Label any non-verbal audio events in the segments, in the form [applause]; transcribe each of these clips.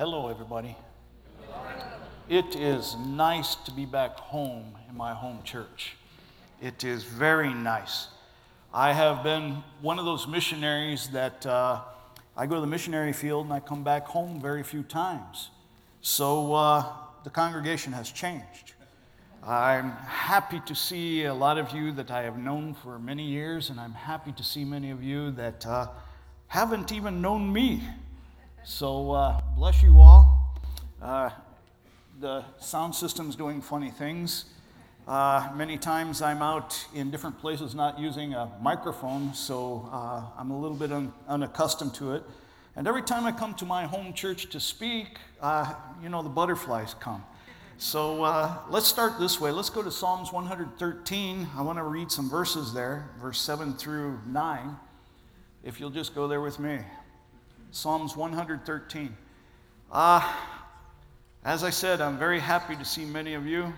Hello, everybody. It is nice to be back home in my home church. It is very nice. I have been one of those missionaries that uh, I go to the missionary field and I come back home very few times. So uh, the congregation has changed. I'm happy to see a lot of you that I have known for many years, and I'm happy to see many of you that uh, haven't even known me. So, uh, bless you all. Uh, the sound system's doing funny things. Uh, many times I'm out in different places not using a microphone, so uh, I'm a little bit un- unaccustomed to it. And every time I come to my home church to speak, uh, you know, the butterflies come. So uh, let's start this way. Let's go to Psalms 113. I want to read some verses there, verse 7 through 9. If you'll just go there with me. Psalms 113. Uh, as I said, I'm very happy to see many of you.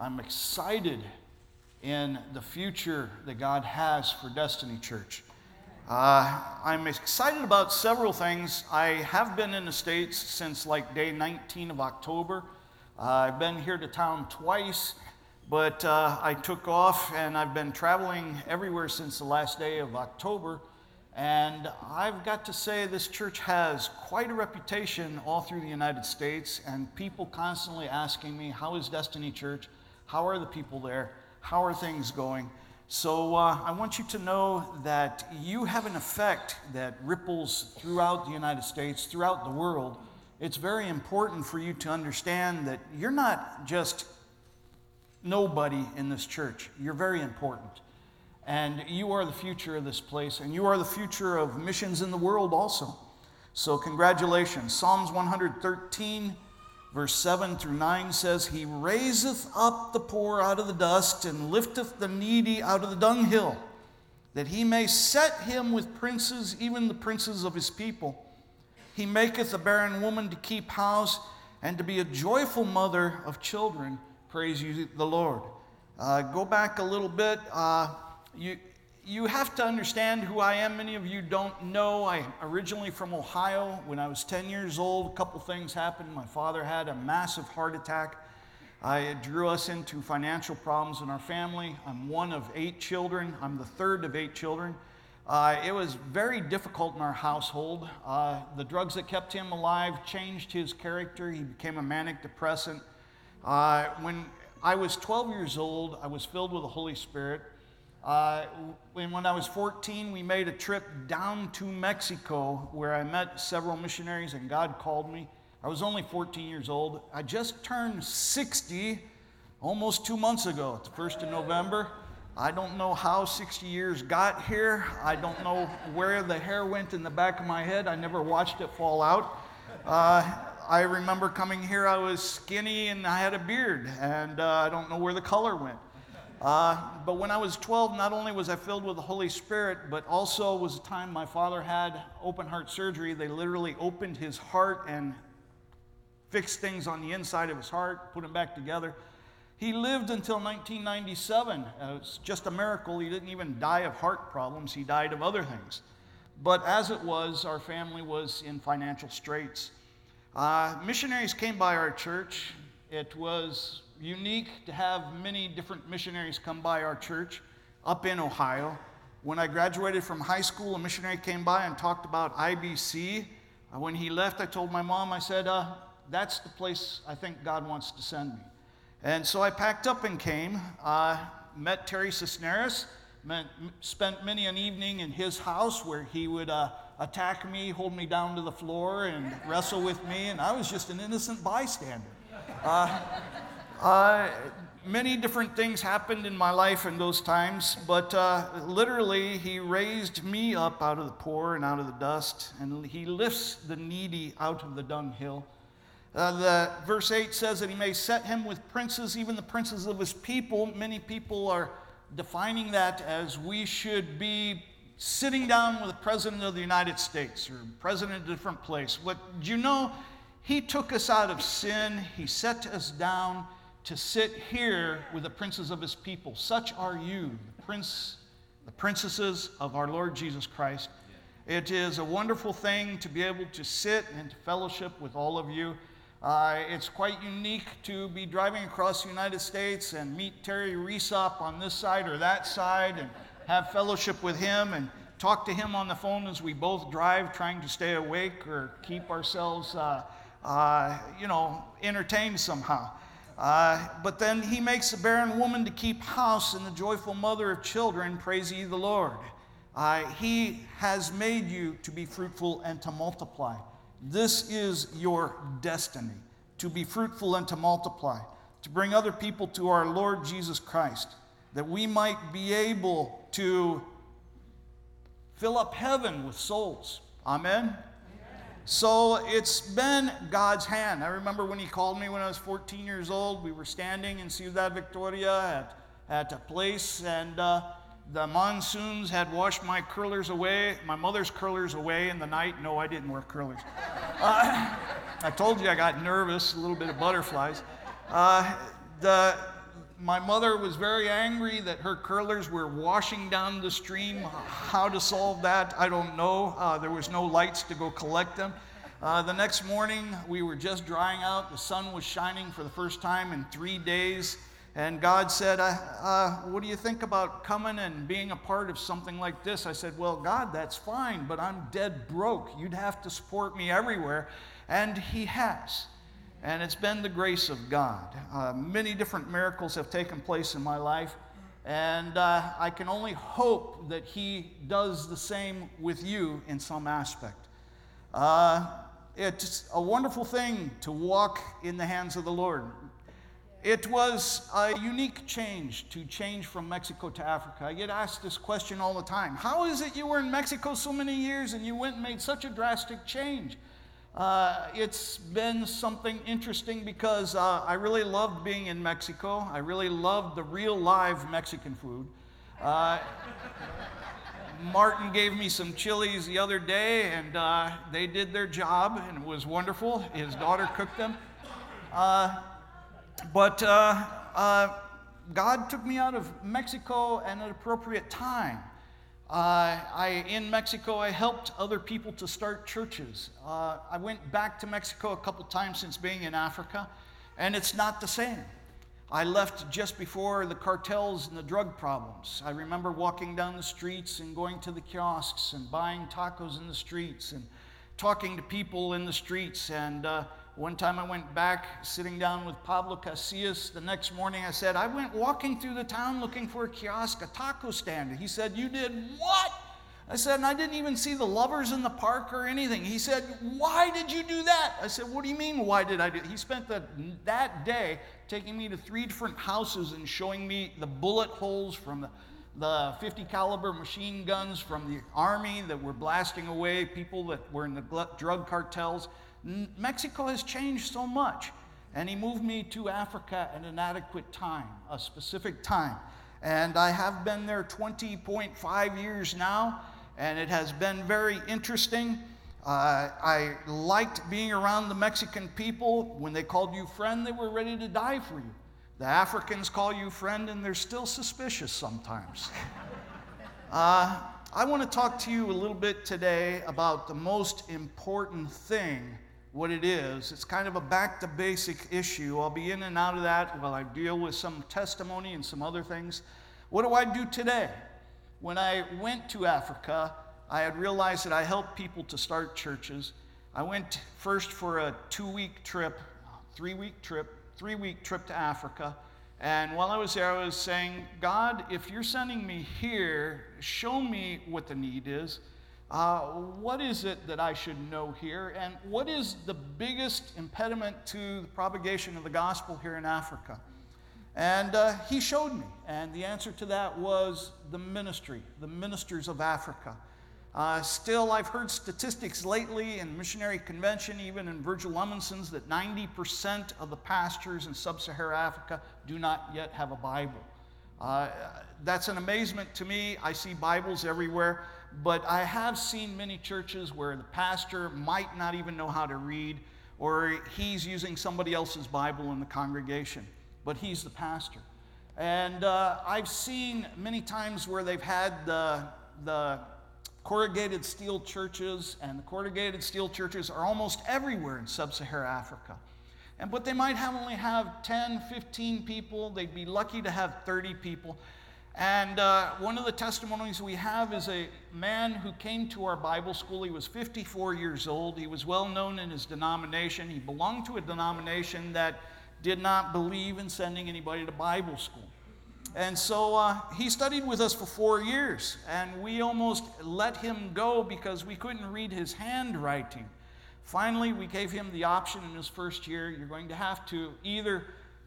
I'm excited in the future that God has for Destiny Church. Uh, I'm excited about several things. I have been in the States since like day 19 of October. Uh, I've been here to town twice, but uh, I took off and I've been traveling everywhere since the last day of October. And I've got to say, this church has quite a reputation all through the United States, and people constantly asking me, How is Destiny Church? How are the people there? How are things going? So uh, I want you to know that you have an effect that ripples throughout the United States, throughout the world it's very important for you to understand that you're not just nobody in this church, you're very important. And you are the future of this place, and you are the future of missions in the world also. So, congratulations. Psalms 113, verse 7 through 9 says, He raiseth up the poor out of the dust, and lifteth the needy out of the dunghill, that he may set him with princes, even the princes of his people. He maketh a barren woman to keep house and to be a joyful mother of children. Praise you, the Lord. Uh, go back a little bit. Uh, you, you have to understand who I am. Many of you don't know. I'm originally from Ohio. When I was 10 years old, a couple things happened. My father had a massive heart attack. I drew us into financial problems in our family. I'm one of eight children. I'm the third of eight children. Uh, it was very difficult in our household. Uh, the drugs that kept him alive changed his character. He became a manic depressant. Uh, when I was 12 years old, I was filled with the Holy Spirit. Uh, when, when I was 14, we made a trip down to Mexico where I met several missionaries and God called me. I was only 14 years old. I just turned 60 almost two months ago, the 1st of November. I don't know how 60 years got here. I don't know where the hair went in the back of my head. I never watched it fall out. Uh, I remember coming here, I was skinny and I had a beard, and uh, I don't know where the color went. Uh, but when I was 12, not only was I filled with the Holy Spirit, but also was a time my father had open heart surgery. They literally opened his heart and fixed things on the inside of his heart, put him back together. He lived until 1997. Uh, it's just a miracle he didn't even die of heart problems, he died of other things. But as it was, our family was in financial straits. Uh, missionaries came by our church. It was unique to have many different missionaries come by our church up in Ohio. When I graduated from high school, a missionary came by and talked about IBC. Uh, when he left, I told my mom, I said, uh, That's the place I think God wants to send me. And so I packed up and came, uh, met Terry Cisneros, met, spent many an evening in his house where he would uh, attack me, hold me down to the floor, and wrestle with me, and I was just an innocent bystander. Uh, uh, many different things happened in my life in those times, but uh, literally, he raised me up out of the poor and out of the dust, and he lifts the needy out of the dunghill. Uh, the verse 8 says that he may set him with princes, even the princes of his people. Many people are defining that as we should be sitting down with the president of the United States or president of a different place. What do you know? He took us out of sin. He set us down to sit here with the princes of his people. Such are you, the prince, the princesses of our Lord Jesus Christ. It is a wonderful thing to be able to sit and to fellowship with all of you. Uh, it's quite unique to be driving across the United States and meet Terry Reesop on this side or that side and have fellowship with him and talk to him on the phone as we both drive, trying to stay awake or keep ourselves, uh, uh, you know, entertained somehow. Uh, but then he makes a barren woman to keep house and the joyful mother of children. Praise ye the Lord. Uh, he has made you to be fruitful and to multiply. This is your destiny to be fruitful and to multiply, to bring other people to our Lord Jesus Christ, that we might be able to fill up heaven with souls. Amen? So it's been God's hand. I remember when He called me when I was 14 years old. We were standing in Ciudad Victoria at, at a place, and uh, the monsoons had washed my curlers away, my mother's curlers away in the night. No, I didn't wear curlers. Uh, [laughs] I told you I got nervous, a little bit of butterflies. Uh, the, my mother was very angry that her curlers were washing down the stream. How to solve that, I don't know. Uh, there was no lights to go collect them. Uh, the next morning, we were just drying out. The sun was shining for the first time in three days. And God said, uh, What do you think about coming and being a part of something like this? I said, Well, God, that's fine, but I'm dead broke. You'd have to support me everywhere. And He has. And it's been the grace of God. Uh, many different miracles have taken place in my life. And uh, I can only hope that He does the same with you in some aspect. Uh, it's a wonderful thing to walk in the hands of the Lord. It was a unique change to change from Mexico to Africa. I get asked this question all the time How is it you were in Mexico so many years and you went and made such a drastic change? Uh, it's been something interesting because uh, I really loved being in Mexico. I really loved the real live Mexican food. Uh, Martin gave me some chilies the other day, and uh, they did their job, and it was wonderful. His daughter cooked them. Uh, but uh, God took me out of Mexico at an appropriate time. Uh, I, in Mexico, I helped other people to start churches. Uh, I went back to Mexico a couple times since being in Africa, and it's not the same. I left just before the cartels and the drug problems. I remember walking down the streets and going to the kiosks and buying tacos in the streets and talking to people in the streets and uh, one time I went back sitting down with Pablo Casillas. The next morning I said, I went walking through the town looking for a kiosk, a taco stand. He said, You did what? I said, and I didn't even see the lovers in the park or anything. He said, Why did you do that? I said, What do you mean, why did I do it? He spent the, that day taking me to three different houses and showing me the bullet holes from the, the 50 caliber machine guns from the army that were blasting away people that were in the drug cartels. Mexico has changed so much. And he moved me to Africa at an adequate time, a specific time. And I have been there 20.5 years now, and it has been very interesting. Uh, I liked being around the Mexican people. When they called you friend, they were ready to die for you. The Africans call you friend, and they're still suspicious sometimes. [laughs] uh, I want to talk to you a little bit today about the most important thing what it is. It's kind of a back to basic issue. I'll be in and out of that while I deal with some testimony and some other things. What do I do today? When I went to Africa, I had realized that I helped people to start churches. I went first for a two week trip, three week trip, three week trip to Africa. And while I was there, I was saying, God, if you're sending me here, show me what the need is. Uh, what is it that I should know here? And what is the biggest impediment to the propagation of the gospel here in Africa? And uh, he showed me. And the answer to that was the ministry, the ministers of Africa. Uh, still, I've heard statistics lately in missionary convention, even in Virgil Luminson's, that 90% of the pastors in sub Saharan Africa do not yet have a Bible. Uh, that's an amazement to me. I see Bibles everywhere. But I have seen many churches where the pastor might not even know how to read, or he's using somebody else's Bible in the congregation, but he's the pastor. And uh, I've seen many times where they've had the, the corrugated steel churches, and the corrugated steel churches are almost everywhere in sub Saharan Africa. And, but they might have only have 10, 15 people. They'd be lucky to have 30 people. And uh, one of the testimonies we have is a man who came to our Bible school. He was 54 years old. He was well known in his denomination. He belonged to a denomination that did not believe in sending anybody to Bible school. And so uh, he studied with us for four years, and we almost let him go because we couldn't read his handwriting. Finally, we gave him the option in his first year you're going to have to either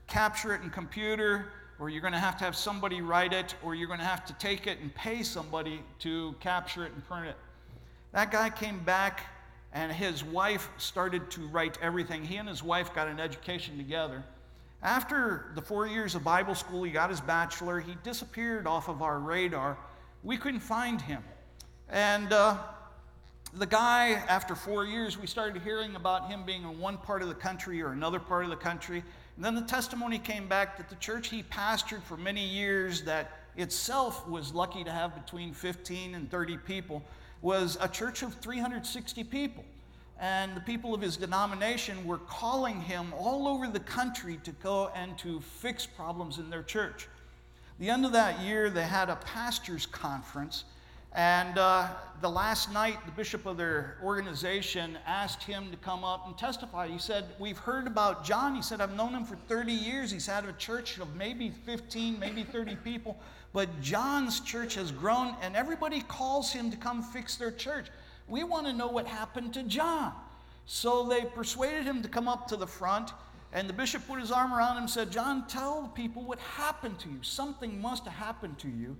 capture it in computer or you're going to have to have somebody write it, or you're going to have to take it and pay somebody to capture it and print it. That guy came back, and his wife started to write everything. He and his wife got an education together. After the four years of Bible school, he got his bachelor. He disappeared off of our radar. We couldn't find him. And uh, the guy, after four years, we started hearing about him being in one part of the country or another part of the country. And then the testimony came back that the church he pastored for many years, that itself was lucky to have between 15 and 30 people, was a church of 360 people. And the people of his denomination were calling him all over the country to go and to fix problems in their church. The end of that year, they had a pastors' conference and uh, the last night, the bishop of their organization asked him to come up and testify. He said, We've heard about John. He said, I've known him for 30 years. He's had a church of maybe 15, maybe 30 people. But John's church has grown, and everybody calls him to come fix their church. We want to know what happened to John. So they persuaded him to come up to the front. And the bishop put his arm around him and said, John, tell the people what happened to you. Something must have happened to you.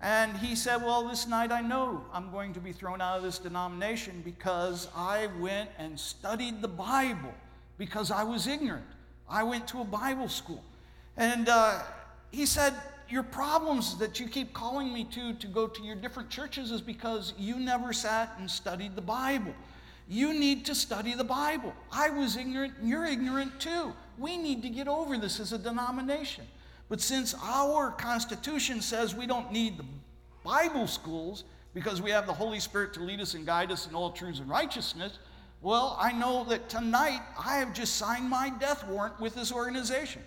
And he said, Well, this night I know I'm going to be thrown out of this denomination because I went and studied the Bible because I was ignorant. I went to a Bible school. And uh, he said, Your problems that you keep calling me to to go to your different churches is because you never sat and studied the Bible. You need to study the Bible. I was ignorant, and you're ignorant too. We need to get over this as a denomination. But since our Constitution says we don't need the Bible schools because we have the Holy Spirit to lead us and guide us in all truths and righteousness, well, I know that tonight I have just signed my death warrant with this organization.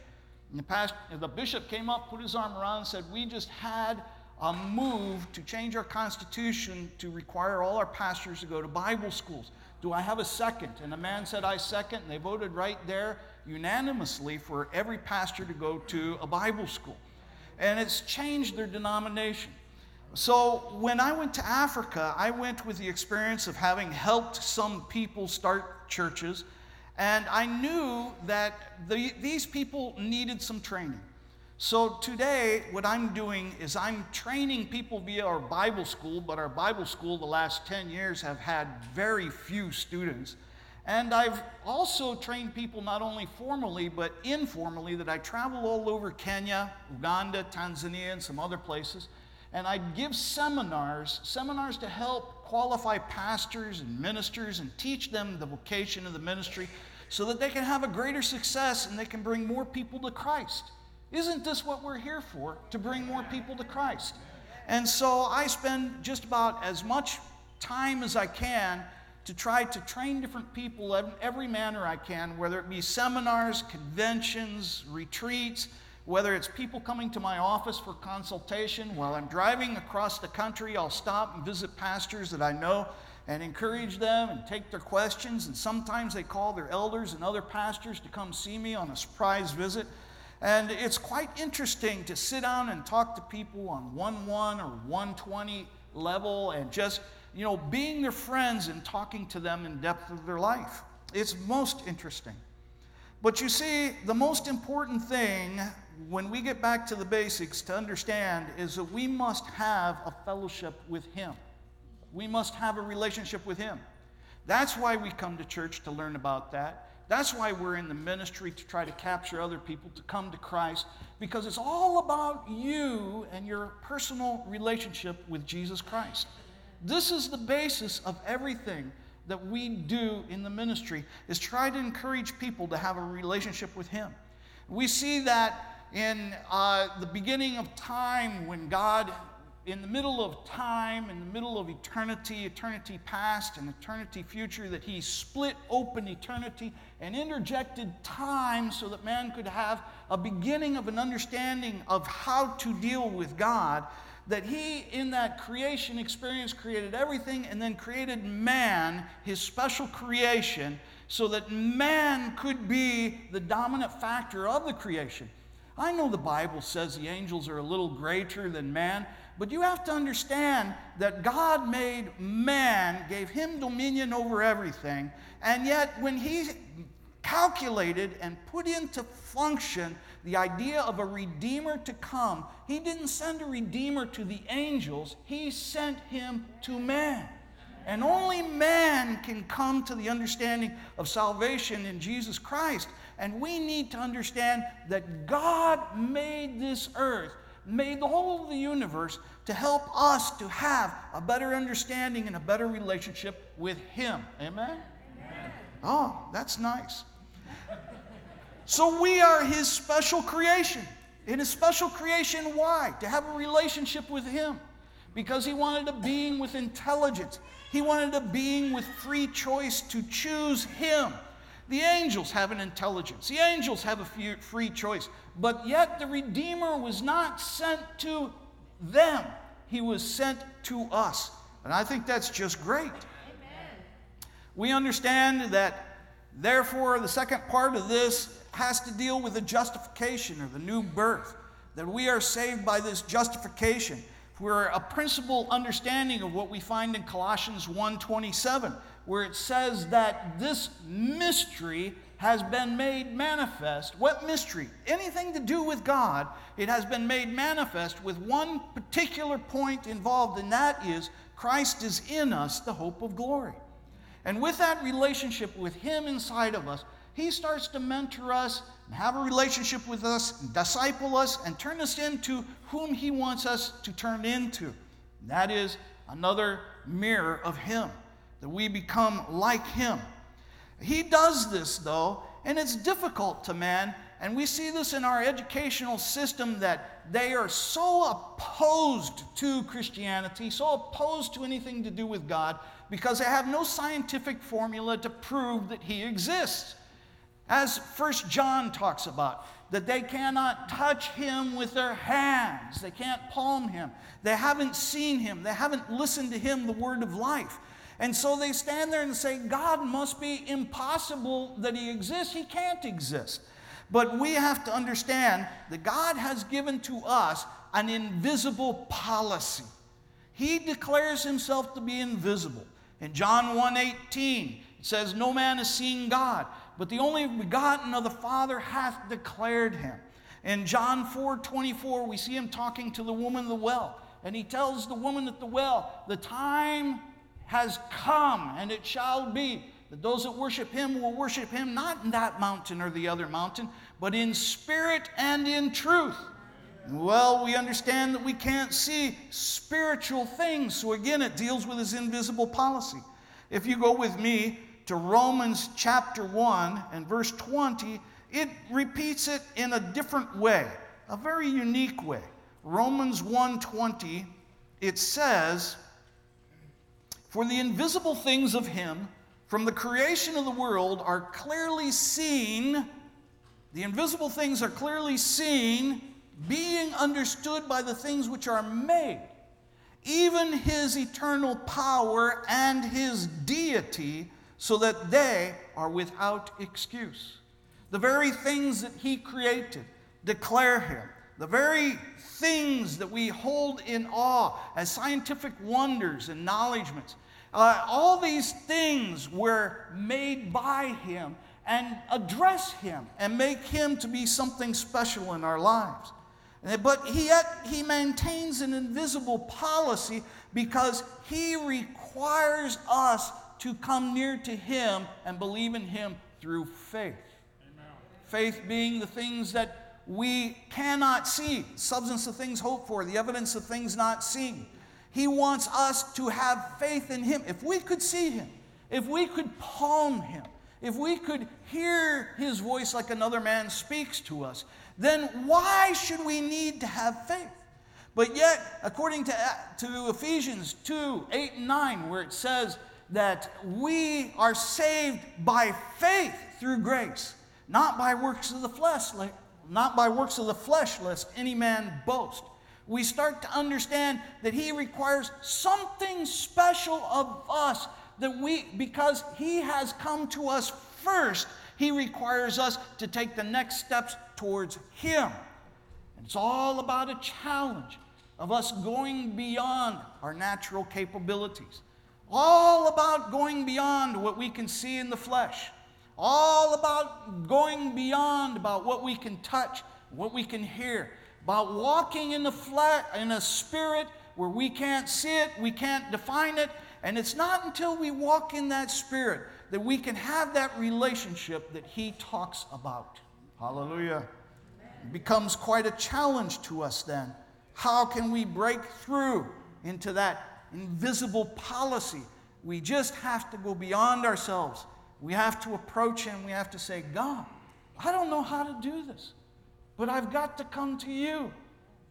The, the bishop came up, put his arm around, and said, We just had a move to change our Constitution to require all our pastors to go to Bible schools. Do I have a second? And the man said, I second. And they voted right there unanimously for every pastor to go to a Bible school. And it's changed their denomination. So when I went to Africa, I went with the experience of having helped some people start churches. And I knew that the, these people needed some training. So today, what I'm doing is I'm training people via our Bible school, but our Bible school, the last 10 years, have had very few students. And I've also trained people not only formally, but informally, that I travel all over Kenya, Uganda, Tanzania, and some other places. And I give seminars, seminars to help qualify pastors and ministers and teach them the vocation of the ministry so that they can have a greater success and they can bring more people to Christ. Isn't this what we're here for? To bring more people to Christ. And so I spend just about as much time as I can to try to train different people in every manner I can, whether it be seminars, conventions, retreats, whether it's people coming to my office for consultation. While I'm driving across the country, I'll stop and visit pastors that I know and encourage them and take their questions. And sometimes they call their elders and other pastors to come see me on a surprise visit. And it's quite interesting to sit down and talk to people on 1 1 or 120 level and just, you know, being their friends and talking to them in depth of their life. It's most interesting. But you see, the most important thing when we get back to the basics to understand is that we must have a fellowship with Him. We must have a relationship with Him. That's why we come to church to learn about that. That's why we're in the ministry to try to capture other people to come to Christ, because it's all about you and your personal relationship with Jesus Christ. This is the basis of everything that we do in the ministry is try to encourage people to have a relationship with him we see that in uh, the beginning of time when god in the middle of time, in the middle of eternity, eternity past and eternity future, that he split open eternity and interjected time so that man could have a beginning of an understanding of how to deal with God. That he, in that creation experience, created everything and then created man, his special creation, so that man could be the dominant factor of the creation. I know the Bible says the angels are a little greater than man, but you have to understand that God made man, gave him dominion over everything, and yet when he calculated and put into function the idea of a redeemer to come, he didn't send a redeemer to the angels, he sent him to man. And only man can come to the understanding of salvation in Jesus Christ. And we need to understand that God made this earth made the whole of the universe to help us to have a better understanding and a better relationship with Him. Amen? Amen. Oh, that's nice. So we are His special creation. In His special creation, why? To have a relationship with Him. Because He wanted a being with intelligence, He wanted a being with free choice to choose Him. The angels have an intelligence, the angels have a free choice, but yet the Redeemer was not sent to them, he was sent to us. And I think that's just great. Amen. We understand that, therefore, the second part of this has to deal with the justification or the new birth, that we are saved by this justification. We're a principal understanding of what we find in Colossians 1:27 where it says that this mystery has been made manifest. What mystery? Anything to do with God, it has been made manifest with one particular point involved, and that is Christ is in us, the hope of glory. And with that relationship with Him inside of us, He starts to mentor us and have a relationship with us, and disciple us, and turn us into whom He wants us to turn into. That is another mirror of Him that we become like him. He does this, though, and it's difficult to man. And we see this in our educational system that they are so opposed to Christianity, so opposed to anything to do with God, because they have no scientific formula to prove that He exists. As First John talks about, that they cannot touch him with their hands. They can't palm him. They haven't seen him. They haven't listened to him, the word of life. And so they stand there and say, God must be impossible that He exists. He can't exist. But we have to understand that God has given to us an invisible policy. He declares Himself to be invisible. In John 1:18, it says, No man has seen God, but the only begotten of the Father hath declared him. In John 4:24, we see him talking to the woman at the well, and he tells the woman at the well, The time has come, and it shall be that those that worship him will worship him not in that mountain or the other mountain, but in spirit and in truth. Well, we understand that we can't see spiritual things, so again, it deals with his invisible policy. If you go with me to Romans chapter 1 and verse 20, it repeats it in a different way, a very unique way. Romans 1:20, it says, for the invisible things of Him from the creation of the world are clearly seen, the invisible things are clearly seen, being understood by the things which are made, even His eternal power and His deity, so that they are without excuse. The very things that He created declare Him. The very things that we hold in awe as scientific wonders and knowledgements. Uh, all these things were made by Him and address Him and make Him to be something special in our lives. But he, yet He maintains an invisible policy because He requires us to come near to Him and believe in Him through faith. Amen. Faith being the things that we cannot see, substance of things hoped for, the evidence of things not seen. He wants us to have faith in Him. If we could see Him, if we could palm Him, if we could hear His voice like another man speaks to us, then why should we need to have faith? But yet, according to, to Ephesians 2 8 and 9, where it says that we are saved by faith through grace, not by works of the flesh, not by works of the flesh, lest any man boast. We start to understand that He requires something special of us that we, because He has come to us first, He requires us to take the next steps towards Him. And it's all about a challenge of us going beyond our natural capabilities, all about going beyond what we can see in the flesh, all about going beyond about what we can touch, what we can hear, about walking in the flesh, in a spirit where we can't see it, we can't define it, and it's not until we walk in that spirit that we can have that relationship that he talks about. Hallelujah. It becomes quite a challenge to us then. How can we break through into that invisible policy? We just have to go beyond ourselves. We have to approach him. We have to say, God, I don't know how to do this, but I've got to come to you.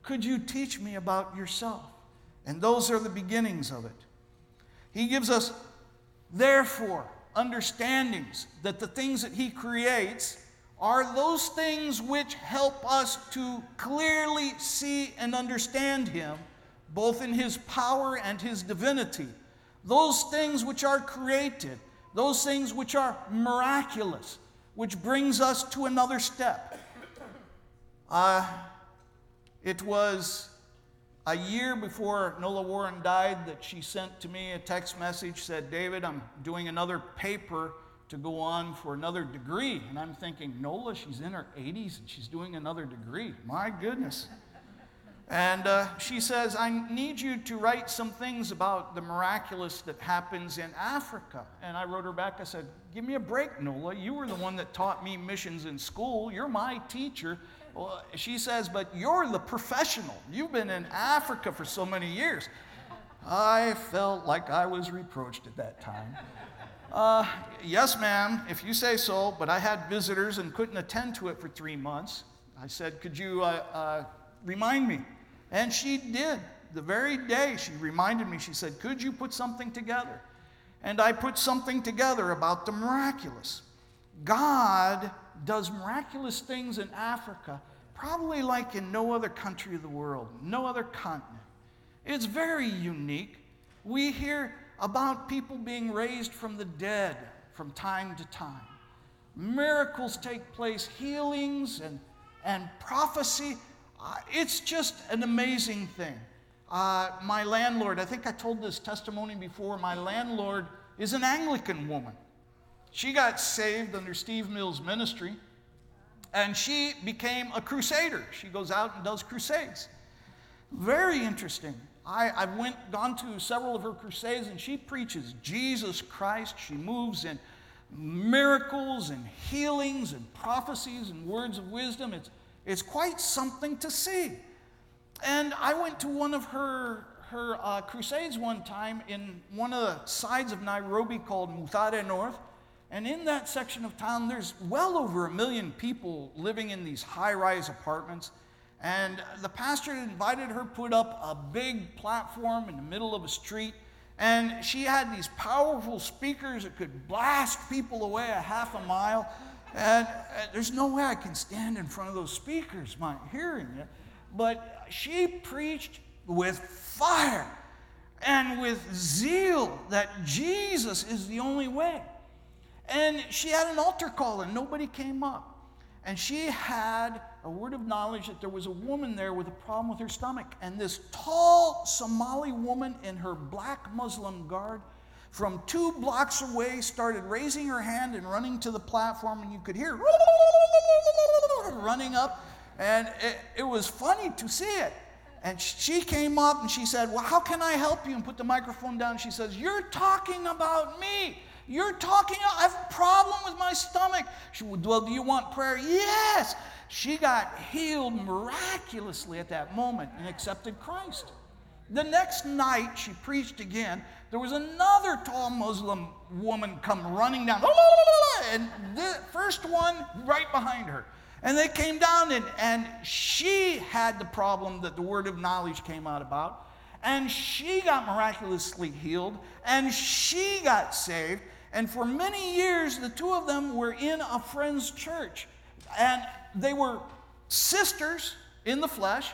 Could you teach me about yourself? And those are the beginnings of it. He gives us, therefore, understandings that the things that He creates are those things which help us to clearly see and understand Him, both in His power and His divinity. Those things which are created, those things which are miraculous, which brings us to another step. Uh, it was a year before Nola Warren died that she sent to me a text message said, David, I'm doing another paper to go on for another degree. And I'm thinking, Nola, she's in her 80s and she's doing another degree. My goodness. And uh, she says, I need you to write some things about the miraculous that happens in Africa. And I wrote her back, I said, Give me a break, Nola. You were the one that taught me missions in school. You're my teacher. Well, she says, But you're the professional. You've been in Africa for so many years. I felt like I was reproached at that time. Uh, yes, ma'am, if you say so, but I had visitors and couldn't attend to it for three months. I said, Could you uh, uh, remind me? And she did. The very day she reminded me, she said, Could you put something together? And I put something together about the miraculous. God does miraculous things in Africa, probably like in no other country of the world, no other continent. It's very unique. We hear about people being raised from the dead from time to time. Miracles take place, healings and, and prophecy. Uh, it's just an amazing thing. Uh, my landlord, I think I told this testimony before, my landlord is an Anglican woman. She got saved under Steve Mills' ministry, and she became a crusader. She goes out and does crusades. Very interesting. I, I went gone to several of her crusades, and she preaches Jesus Christ. She moves in miracles and healings and prophecies and words of wisdom. It's, it's quite something to see. And I went to one of her, her uh, crusades one time in one of the sides of Nairobi called Mathare North. And in that section of town, there's well over a million people living in these high rise apartments. And the pastor invited her put up a big platform in the middle of a street. And she had these powerful speakers that could blast people away a half a mile. And uh, there's no way I can stand in front of those speakers, my hearing it. But she preached with fire and with zeal that Jesus is the only way. And she had an altar call, and nobody came up. And she had a word of knowledge that there was a woman there with a problem with her stomach. And this tall Somali woman in her black Muslim garb from two blocks away started raising her hand and running to the platform, and you could hear running up. And it, it was funny to see it. And she came up and she said, Well, how can I help you? And put the microphone down. She says, You're talking about me. You're talking, I have a problem with my stomach. She Well, do you want prayer? Yes. She got healed miraculously at that moment and accepted Christ. The next night, she preached again. There was another tall Muslim woman come running down, oh, and the first one right behind her. And they came down, and, and she had the problem that the word of knowledge came out about. And she got miraculously healed, and she got saved. And for many years, the two of them were in a friend's church. And they were sisters in the flesh,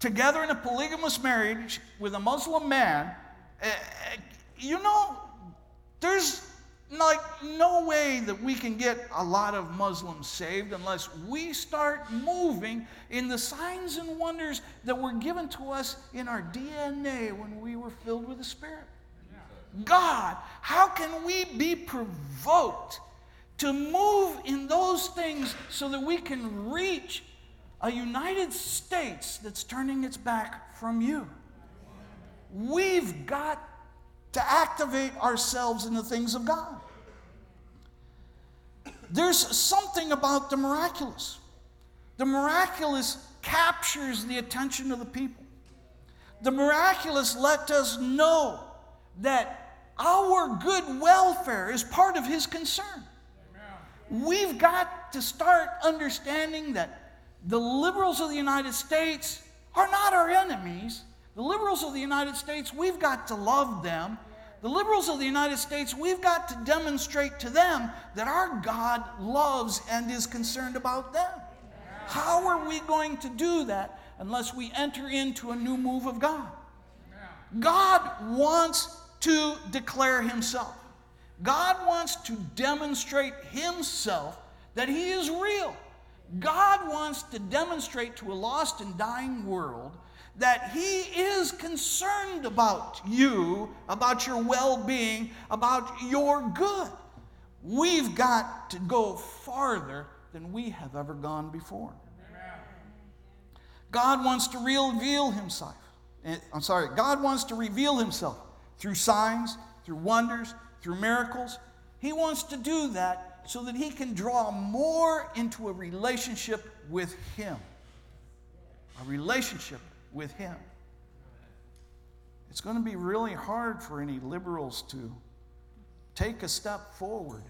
together in a polygamous marriage with a Muslim man. Eh, eh, you know, there's like no way that we can get a lot of Muslims saved unless we start moving in the signs and wonders that were given to us in our DNA when we were filled with the Spirit. God, how can we be provoked to move in those things so that we can reach a United States that's turning its back from you? We've got to activate ourselves in the things of God. There's something about the miraculous. The miraculous captures the attention of the people. The miraculous let us know that our good welfare is part of His concern. We've got to start understanding that the liberals of the United States are not our enemies. The liberals of the United States, we've got to love them the liberals of the United States, we've got to demonstrate to them that our God loves and is concerned about them. How are we going to do that unless we enter into a new move of God? God wants to declare Himself. God wants to demonstrate Himself that He is real. God wants to demonstrate to a lost and dying world that He is concerned about you, about your well being, about your good. We've got to go farther than we have ever gone before. God wants to reveal Himself. Eh, I'm sorry, God wants to reveal Himself through signs, through wonders, through miracles. He wants to do that so that He can draw more into a relationship with Him. A relationship with Him. It's going to be really hard for any liberals to take a step forward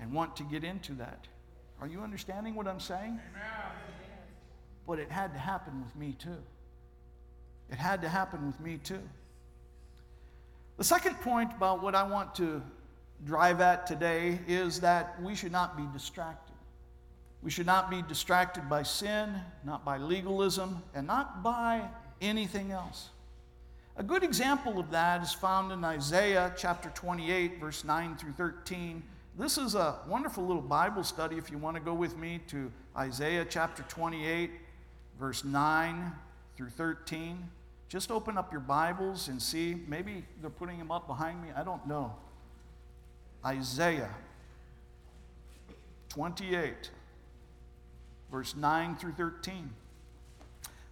and want to get into that. Are you understanding what I'm saying? Amen. But it had to happen with me too. It had to happen with me too. The second point about what I want to drive at today is that we should not be distracted. We should not be distracted by sin, not by legalism, and not by anything else. A good example of that is found in Isaiah chapter 28, verse 9 through 13. This is a wonderful little Bible study if you want to go with me to Isaiah chapter 28, verse 9 through 13. Just open up your Bibles and see. Maybe they're putting them up behind me. I don't know. Isaiah 28 verse 9 through 13.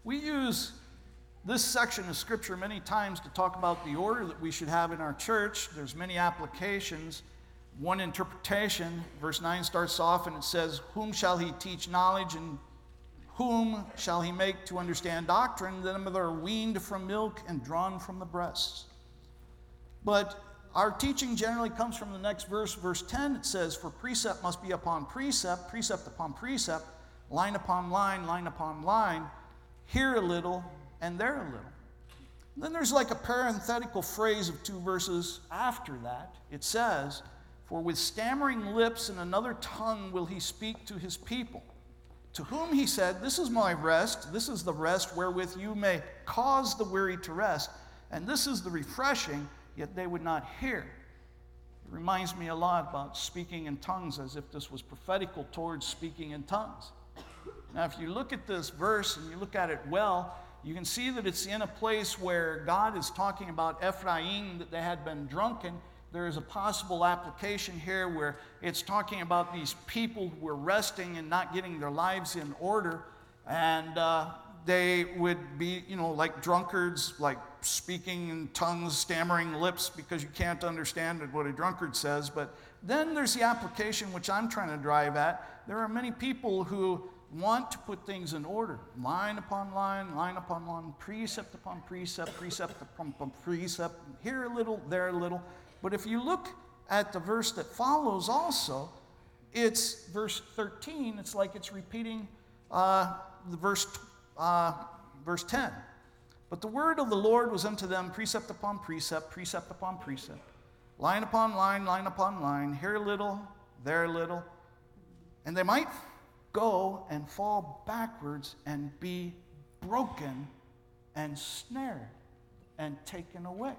We use this section of scripture many times to talk about the order that we should have in our church. There's many applications. One interpretation, verse 9 starts off and it says, Whom shall he teach knowledge and whom shall he make to understand doctrine? Them that are weaned from milk and drawn from the breasts. But our teaching generally comes from the next verse, verse 10. It says, For precept must be upon precept, precept upon precept line upon line, line upon line, here a little and there a little. then there's like a parenthetical phrase of two verses after that. It says, For with stammering lips and another tongue will he speak to his people. To whom he said, This is my rest, this is the rest wherewith you may cause the weary to rest, and this is the refreshing, yet they would not hear. It reminds me a lot about speaking in tongues as if this was prophetical towards speaking in tongues. Now, if you look at this verse and you look at it well, you can see that it's in a place where God is talking about Ephraim, that they had been drunken. There is a possible application here where it's talking about these people who were resting and not getting their lives in order. And uh, they would be, you know, like drunkards, like speaking in tongues, stammering lips because you can't understand what a drunkard says. But then there's the application which I'm trying to drive at. There are many people who want to put things in order line upon line, line upon line, precept upon precept, precept upon precept, here a little, there a little. But if you look at the verse that follows also, it's verse 13. It's like it's repeating uh, the verse, uh, verse 10. But the word of the Lord was unto them precept upon precept, precept upon precept, line upon line, line upon line, here a little, there a little. And they might go and fall backwards and be broken and snared and taken away.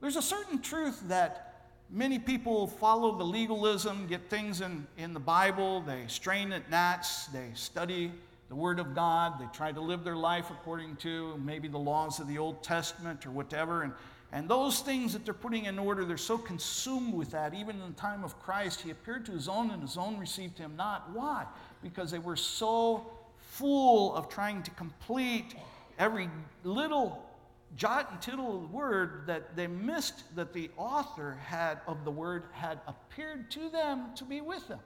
There's a certain truth that many people follow the legalism, get things in, in the Bible, they strain at gnats, they study the Word of God, they try to live their life according to maybe the laws of the Old Testament or whatever. And, and those things that they're putting in order, they're so consumed with that. Even in the time of Christ, He appeared to His own, and His own received Him not. Why? Because they were so full of trying to complete every little jot and tittle of the word that they missed that the author had of the word had appeared to them to be with them.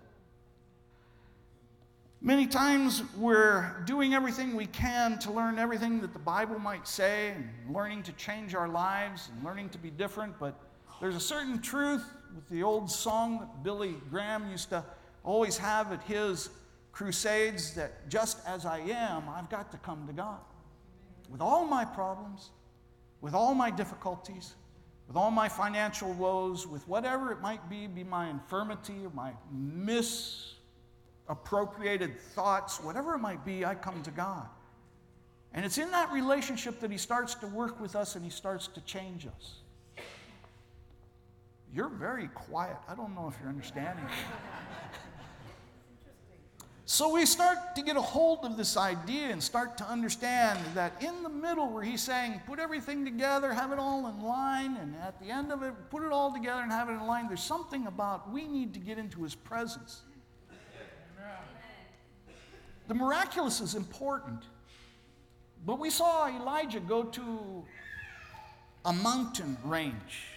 Many times we're doing everything we can to learn everything that the Bible might say and learning to change our lives and learning to be different, but there's a certain truth with the old song that Billy Graham used to always have at his crusades that just as I am, I've got to come to God. With all my problems, with all my difficulties, with all my financial woes, with whatever it might be, be my infirmity or my mis appropriated thoughts, whatever it might be, I come to God. And it's in that relationship that He starts to work with us and He starts to change us. You're very quiet. I don't know if you're understanding. so we start to get a hold of this idea and start to understand that in the middle, where He's saying, put everything together, have it all in line, and at the end of it, put it all together and have it in line, there's something about we need to get into His presence. The miraculous is important. But we saw Elijah go to a mountain range.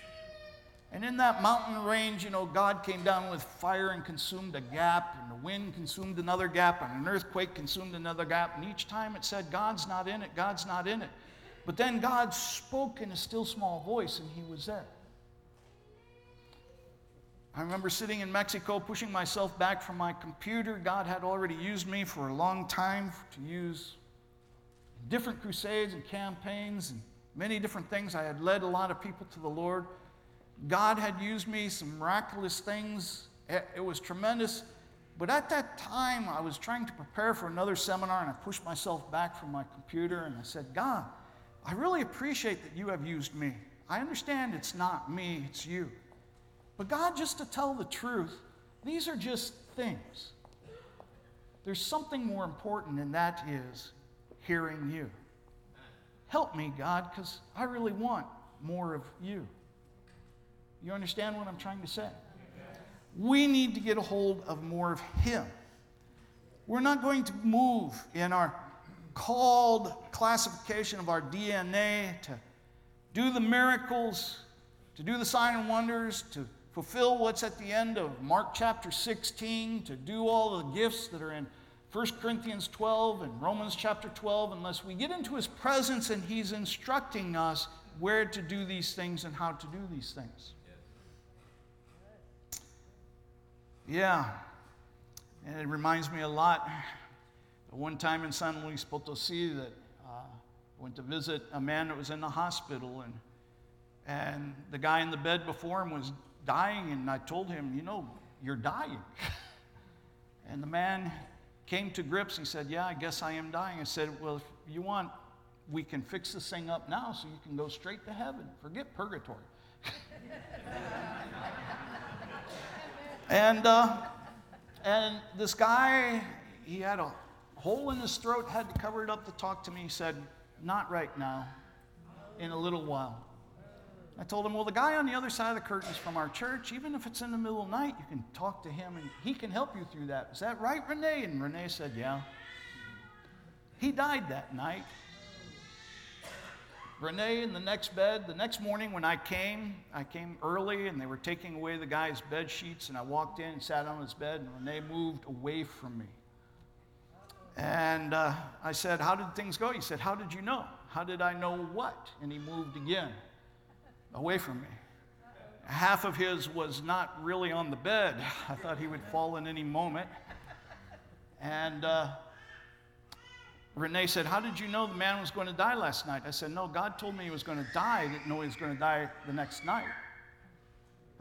And in that mountain range, you know, God came down with fire and consumed a gap, and the wind consumed another gap, and an earthquake consumed another gap. And each time it said, God's not in it, God's not in it. But then God spoke in a still small voice, and He was there. I remember sitting in Mexico, pushing myself back from my computer. God had already used me for a long time to use different crusades and campaigns and many different things. I had led a lot of people to the Lord. God had used me some miraculous things. It was tremendous. But at that time, I was trying to prepare for another seminar and I pushed myself back from my computer and I said, God, I really appreciate that you have used me. I understand it's not me, it's you. But God, just to tell the truth, these are just things. There's something more important, and that is hearing you. Help me, God, because I really want more of you. You understand what I'm trying to say? We need to get a hold of more of Him. We're not going to move in our called classification of our DNA to do the miracles, to do the sign and wonders, to fulfill what's at the end of Mark chapter 16, to do all the gifts that are in 1 Corinthians 12 and Romans chapter 12, unless we get into his presence and he's instructing us where to do these things and how to do these things. Yeah, and it reminds me a lot. One time in San Luis Potosi, that uh, went to visit a man that was in the hospital, and and the guy in the bed before him was dying, and I told him, You know, you're dying. [laughs] and the man came to grips. He said, Yeah, I guess I am dying. I said, Well, if you want, we can fix this thing up now so you can go straight to heaven. Forget purgatory. [laughs] and, uh, and this guy, he had a hole in his throat, had to cover it up to talk to me. He said, Not right now, in a little while. I told him, Well, the guy on the other side of the curtain is from our church. Even if it's in the middle of the night, you can talk to him and he can help you through that. Is that right, Renee? And Renee said, Yeah. He died that night. Renee in the next bed. The next morning when I came, I came early and they were taking away the guy's bed sheets, and I walked in and sat on his bed, and Renee moved away from me. And uh, I said, How did things go? He said, How did you know? How did I know what? And he moved again away from me. half of his was not really on the bed. I thought he would fall in any moment. And uh, Renee said, How did you know the man was going to die last night? I said, No, God told me he was going to die. I didn't know he was going to die the next night.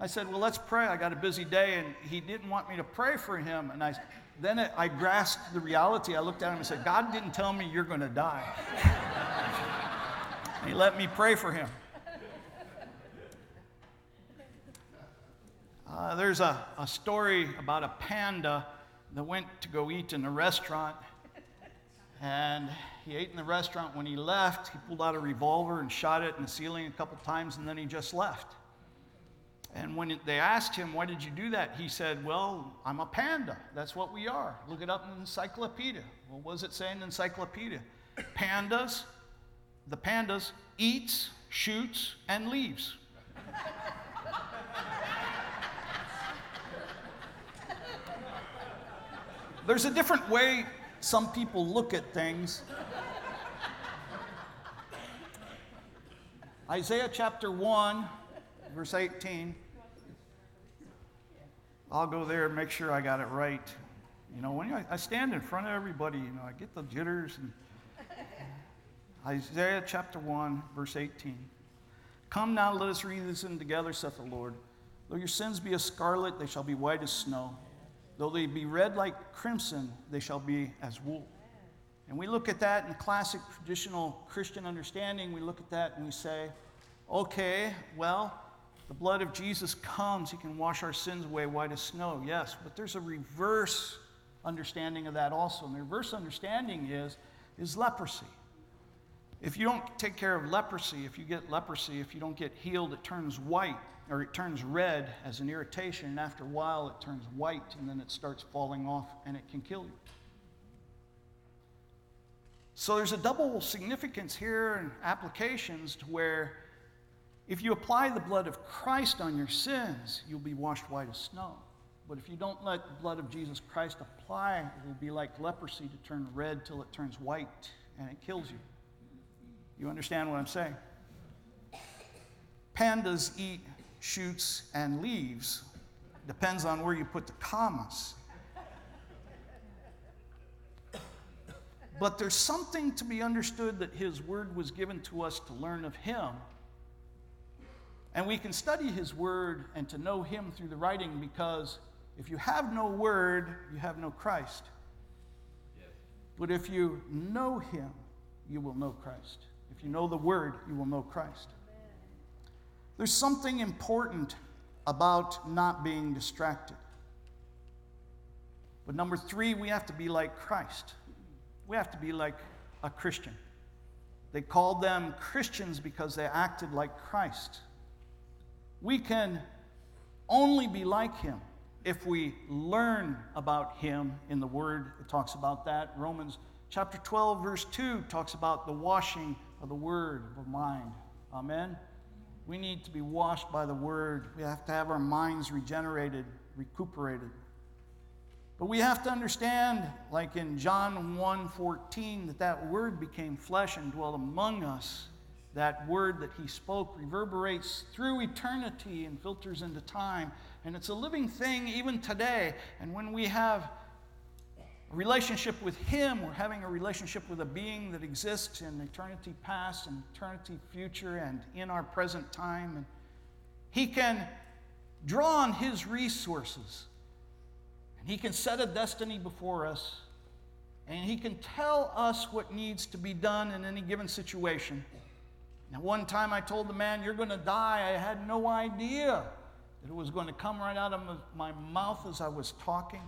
I said, Well, let's pray. I got a busy day, and he didn't want me to pray for him. And I, then it, I grasped the reality. I looked at him and said, God didn't tell me you're going to die. [laughs] he let me pray for him. Uh, there's a, a story about a panda that went to go eat in a restaurant. And he ate in the restaurant. When he left, he pulled out a revolver and shot it in the ceiling a couple times, and then he just left. And when they asked him, Why did you do that? He said, Well, I'm a panda. That's what we are. Look it up in the encyclopedia. Well, what does it say in the encyclopedia? Pandas, the pandas eats, shoots, and leaves. There's a different way some people look at things. Isaiah chapter 1, verse 18. I'll go there and make sure I got it right. You know, when I, stand in front of everybody, you know, I get the jitters. And Isaiah chapter 1, verse 18. Come now, let us read this together, saith the Lord. Though your sins be as scarlet, they shall be white as snow. Though they be red like crimson, they shall be as wool. And we look at that in classic traditional Christian understanding. We look at that and we say, okay, well, the blood of Jesus comes. He can wash our sins away white as snow, yes. But there's a reverse understanding of that also. And the reverse understanding is, is leprosy. If you don't take care of leprosy, if you get leprosy, if you don't get healed, it turns white or it turns red as an irritation, and after a while it turns white and then it starts falling off and it can kill you. So there's a double significance here and applications to where if you apply the blood of Christ on your sins, you'll be washed white as snow. But if you don't let the blood of Jesus Christ apply, it will be like leprosy to turn red till it turns white and it kills you. You understand what I'm saying? Pandas eat shoots and leaves. Depends on where you put the commas. But there's something to be understood that His Word was given to us to learn of Him and we can study His Word and to know Him through the writing because if you have no Word, you have no Christ. Yes. But if you know Him, you will know Christ. If you know the Word, you will know Christ. There's something important about not being distracted. But number three, we have to be like Christ. We have to be like a Christian. They called them Christians because they acted like Christ. We can only be like him if we learn about him in the word. It talks about that. Romans chapter 12, verse 2 talks about the washing of the word of mind. Amen. We need to be washed by the word. We have to have our minds regenerated, recuperated. But we have to understand, like in John 1 14, that that word became flesh and dwelt among us that word that he spoke reverberates through eternity and filters into time. And it's a living thing even today. And when we have relationship with him, we're having a relationship with a being that exists in eternity past and eternity future and in our present time. And he can draw on his resources. And he can set a destiny before us. And he can tell us what needs to be done in any given situation. Now, one time I told the man, You're going to die. I had no idea that it was going to come right out of my mouth as I was talking.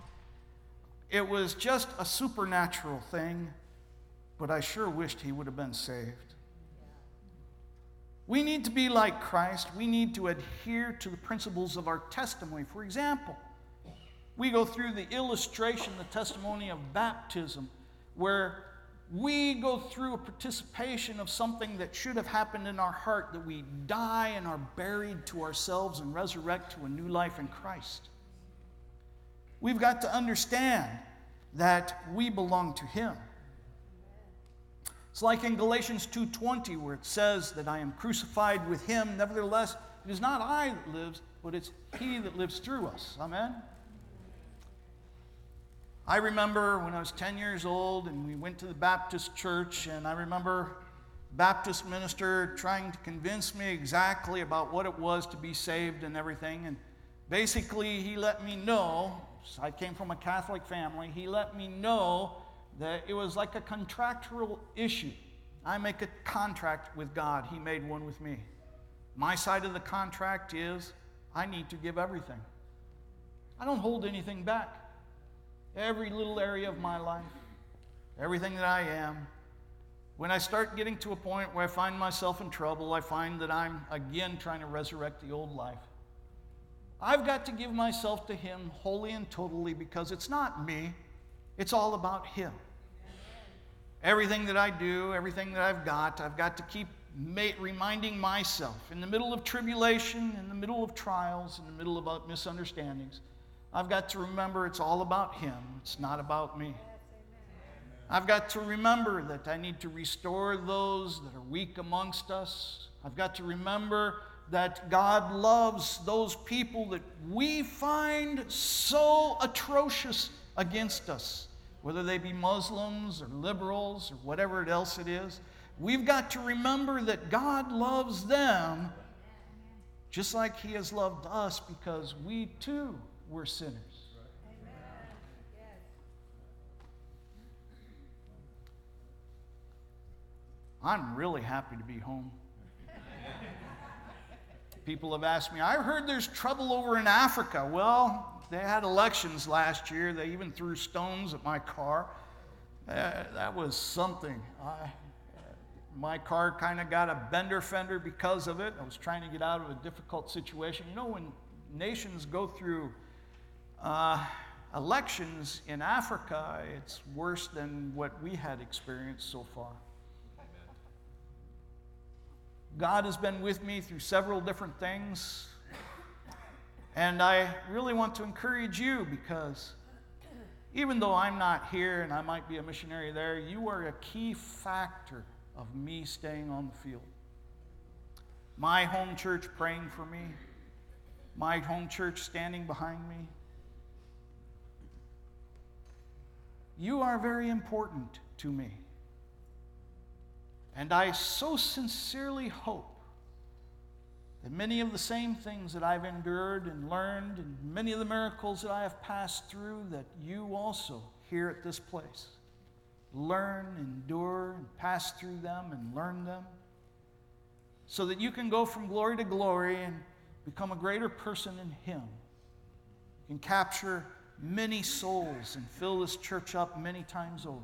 It was just a supernatural thing, but I sure wished he would have been saved. We need to be like Christ. We need to adhere to the principles of our testimony. For example, we go through the illustration, the testimony of baptism, where we go through a participation of something that should have happened in our heart that we die and are buried to ourselves and resurrect to a new life in Christ. We've got to understand that we belong to him. It's like in Galatians 2:20 where it says that I am crucified with him nevertheless it is not I that lives, but it's He that lives through us. Amen? I remember when I was 10 years old and we went to the Baptist church, and I remember Baptist minister trying to convince me exactly about what it was to be saved and everything. And basically, he let me know, I came from a Catholic family, he let me know that it was like a contractual issue. I make a contract with God, he made one with me. My side of the contract is I need to give everything. I don't hold anything back. Every little area of my life, everything that I am, when I start getting to a point where I find myself in trouble, I find that I'm again trying to resurrect the old life. I've got to give myself to Him wholly and totally because it's not me, it's all about Him. Everything that I do, everything that I've got, I've got to keep reminding myself in the middle of tribulation, in the middle of trials, in the middle of misunderstandings, I've got to remember it's all about Him, it's not about me. I've got to remember that I need to restore those that are weak amongst us. I've got to remember that God loves those people that we find so atrocious against us, whether they be Muslims or liberals or whatever else it is. We've got to remember that God loves them just like He has loved us because we too were sinners. I'm really happy to be home. People have asked me, I've heard there's trouble over in Africa. Well, they had elections last year. They even threw stones at my car. Uh, that was something. I, my car kind of got a bender fender because of it. I was trying to get out of a difficult situation. You know, when nations go through uh, elections in Africa, it's worse than what we had experienced so far. God has been with me through several different things. And I really want to encourage you because even though I'm not here and I might be a missionary there, you are a key factor of me staying on the field. My home church praying for me, my home church standing behind me. You are very important to me. And I so sincerely hope that many of the same things that I've endured and learned, and many of the miracles that I have passed through, that you also here at this place learn, endure, and pass through them and learn them, so that you can go from glory to glory and become a greater person in Him. You can capture many souls and fill this church up many times over.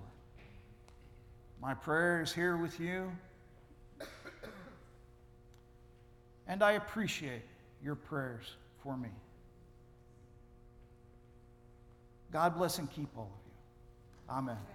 My prayer is here with you. And I appreciate your prayers for me. God bless and keep all of you. Amen.